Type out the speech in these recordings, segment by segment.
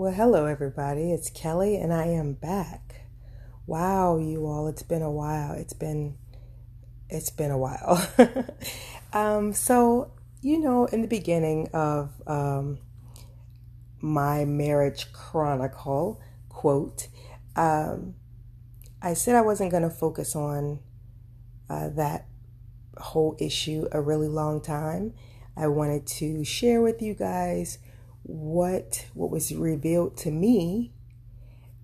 Well, hello, everybody. It's Kelly, and I am back. Wow, you all, it's been a while. It's been, it's been a while. um, so, you know, in the beginning of um, my marriage chronicle, quote, um, I said I wasn't going to focus on uh, that whole issue a really long time. I wanted to share with you guys what what was revealed to me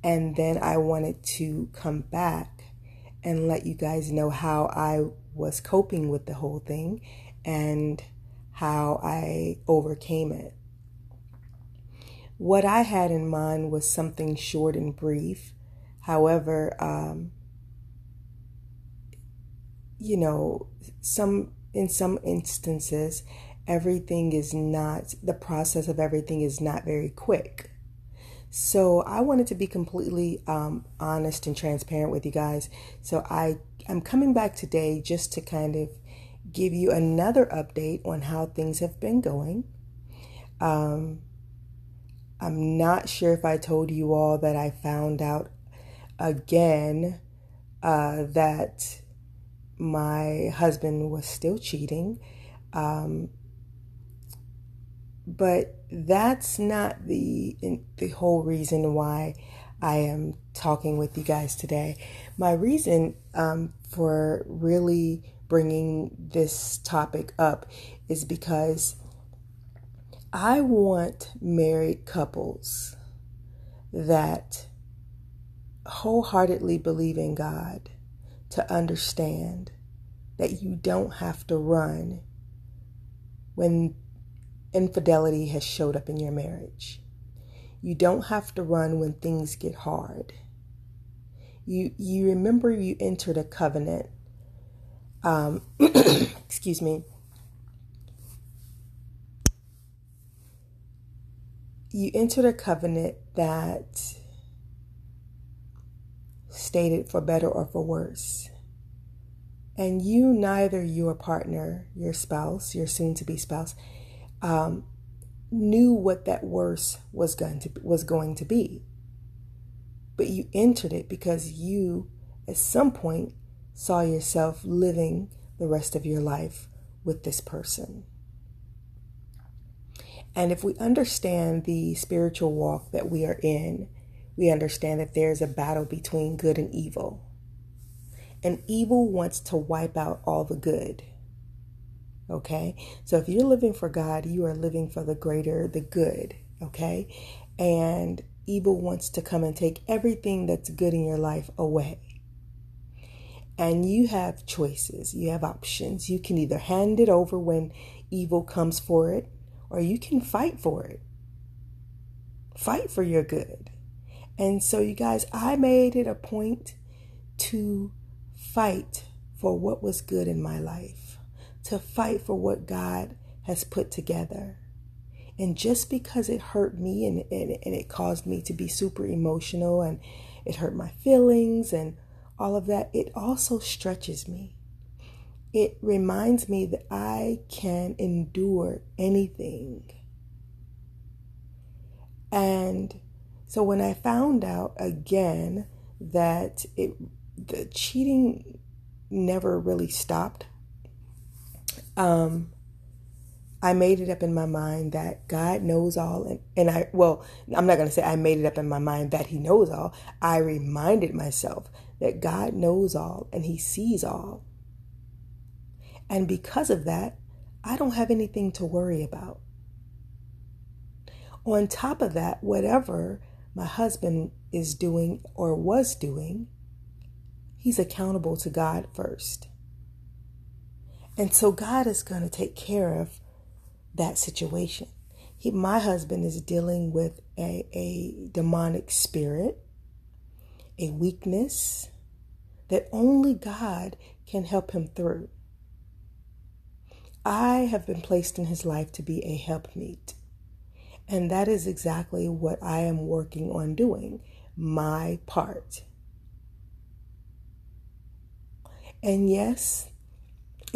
and then I wanted to come back and let you guys know how I was coping with the whole thing and how I overcame it. What I had in mind was something short and brief. However, um, you know, some in some instances, everything is not, the process of everything is not very quick. So I wanted to be completely um, honest and transparent with you guys. So I I'm coming back today just to kind of give you another update on how things have been going. Um, I'm not sure if I told you all that I found out again uh, that my husband was still cheating. Um, but that's not the the whole reason why I am talking with you guys today. My reason um, for really bringing this topic up is because I want married couples that wholeheartedly believe in God to understand that you don't have to run when infidelity has showed up in your marriage. You don't have to run when things get hard. You you remember you entered a covenant. Um, excuse me. You entered a covenant that stated for better or for worse. And you, neither your partner, your spouse, your soon to be spouse, um, knew what that worse was going to was going to be. But you entered it because you, at some point, saw yourself living the rest of your life with this person. And if we understand the spiritual walk that we are in, we understand that there's a battle between good and evil. And evil wants to wipe out all the good. Okay? So if you're living for God, you are living for the greater, the good. Okay? And evil wants to come and take everything that's good in your life away. And you have choices, you have options. You can either hand it over when evil comes for it, or you can fight for it. Fight for your good. And so, you guys, I made it a point to fight for what was good in my life to fight for what God has put together. And just because it hurt me and, and, and it caused me to be super emotional and it hurt my feelings and all of that, it also stretches me. It reminds me that I can endure anything. And so when I found out again that it the cheating never really stopped um, I made it up in my mind that God knows all. And, and I, well, I'm not going to say I made it up in my mind that He knows all. I reminded myself that God knows all and He sees all. And because of that, I don't have anything to worry about. On top of that, whatever my husband is doing or was doing, he's accountable to God first. And so God is going to take care of that situation. He, my husband is dealing with a, a demonic spirit, a weakness that only God can help him through. I have been placed in his life to be a helpmeet. And that is exactly what I am working on doing my part. And yes,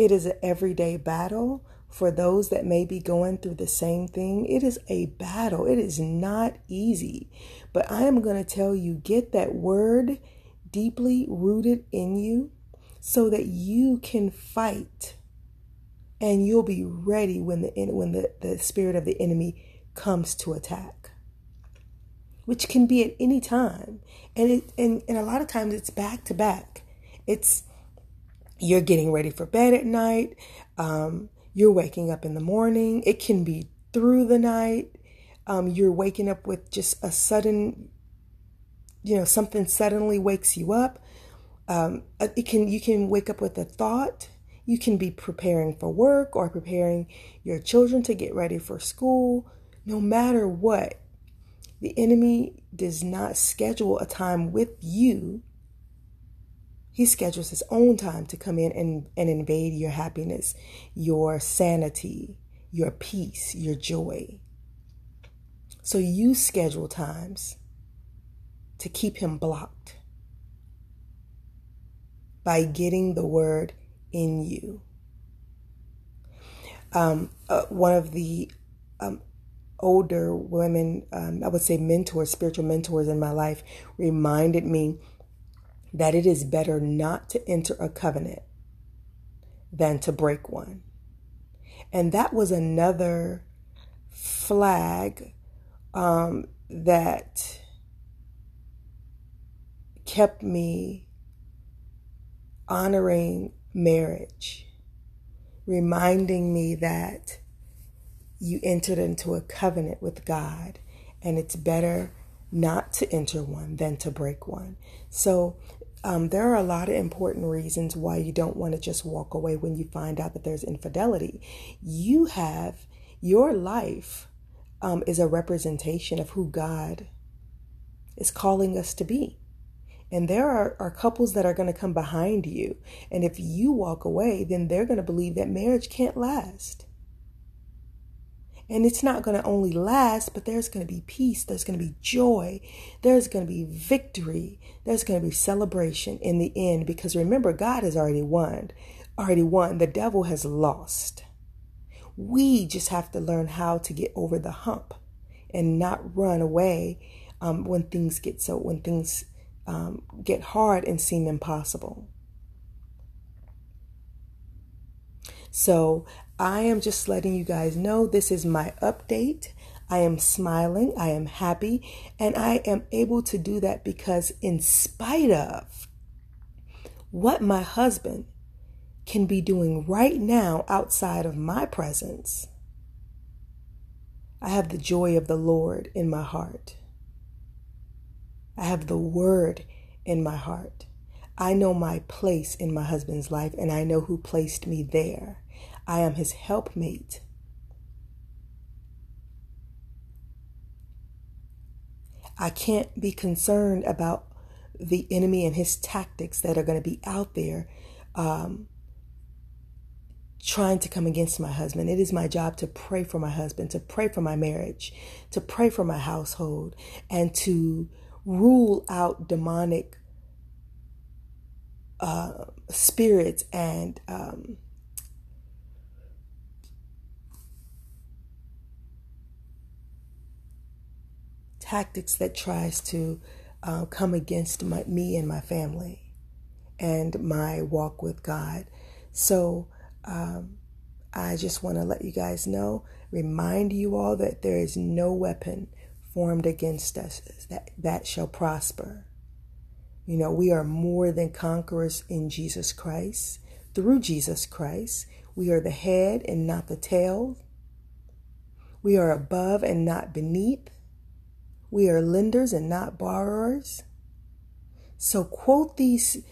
it is an everyday battle for those that may be going through the same thing. It is a battle, it is not easy. But I am going to tell you get that word deeply rooted in you so that you can fight and you'll be ready when the when the, the spirit of the enemy comes to attack which can be at any time and it and, and a lot of times it's back to back it's you're getting ready for bed at night um, you're waking up in the morning it can be through the night um, you're waking up with just a sudden you know something suddenly wakes you up um, it can you can wake up with a thought you can be preparing for work or preparing your children to get ready for school. No matter what, the enemy does not schedule a time with you. He schedules his own time to come in and, and invade your happiness, your sanity, your peace, your joy. So you schedule times to keep him blocked by getting the word in you. Um, uh, one of the um, older women, um, I would say mentors, spiritual mentors in my life, reminded me that it is better not to enter a covenant than to break one. And that was another flag um, that kept me honoring marriage, reminding me that you entered into a covenant with God and it's better not to enter one than to break one. So, um, there are a lot of important reasons why you don't want to just walk away when you find out that there's infidelity. You have your life um, is a representation of who God is calling us to be. And there are, are couples that are going to come behind you. And if you walk away, then they're going to believe that marriage can't last. And it's not going to only last, but there's going to be peace. There's going to be joy. There's going to be victory. There's going to be celebration in the end. Because remember, God has already won. Already won. The devil has lost. We just have to learn how to get over the hump and not run away um, when things get so, when things um, get hard and seem impossible. So I am just letting you guys know this is my update. I am smiling, I am happy, and I am able to do that because, in spite of what my husband can be doing right now outside of my presence, I have the joy of the Lord in my heart. I have the word in my heart. I know my place in my husband's life and I know who placed me there. I am his helpmate. I can't be concerned about the enemy and his tactics that are going to be out there um, trying to come against my husband. It is my job to pray for my husband, to pray for my marriage, to pray for my household, and to rule out demonic uh, spirits and um, tactics that tries to uh, come against my, me and my family and my walk with God. So um, I just want to let you guys know, remind you all that there is no weapon formed against us that, that shall prosper. You know, we are more than conquerors in Jesus Christ. Through Jesus Christ, we are the head and not the tail. We are above and not beneath. We are lenders and not borrowers. So, quote these,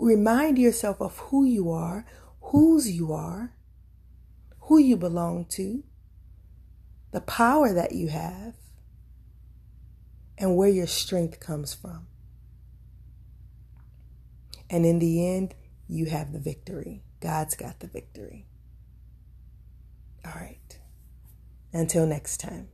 remind yourself of who you are, whose you are, who you belong to, the power that you have, and where your strength comes from. And in the end, you have the victory. God's got the victory. All right. Until next time.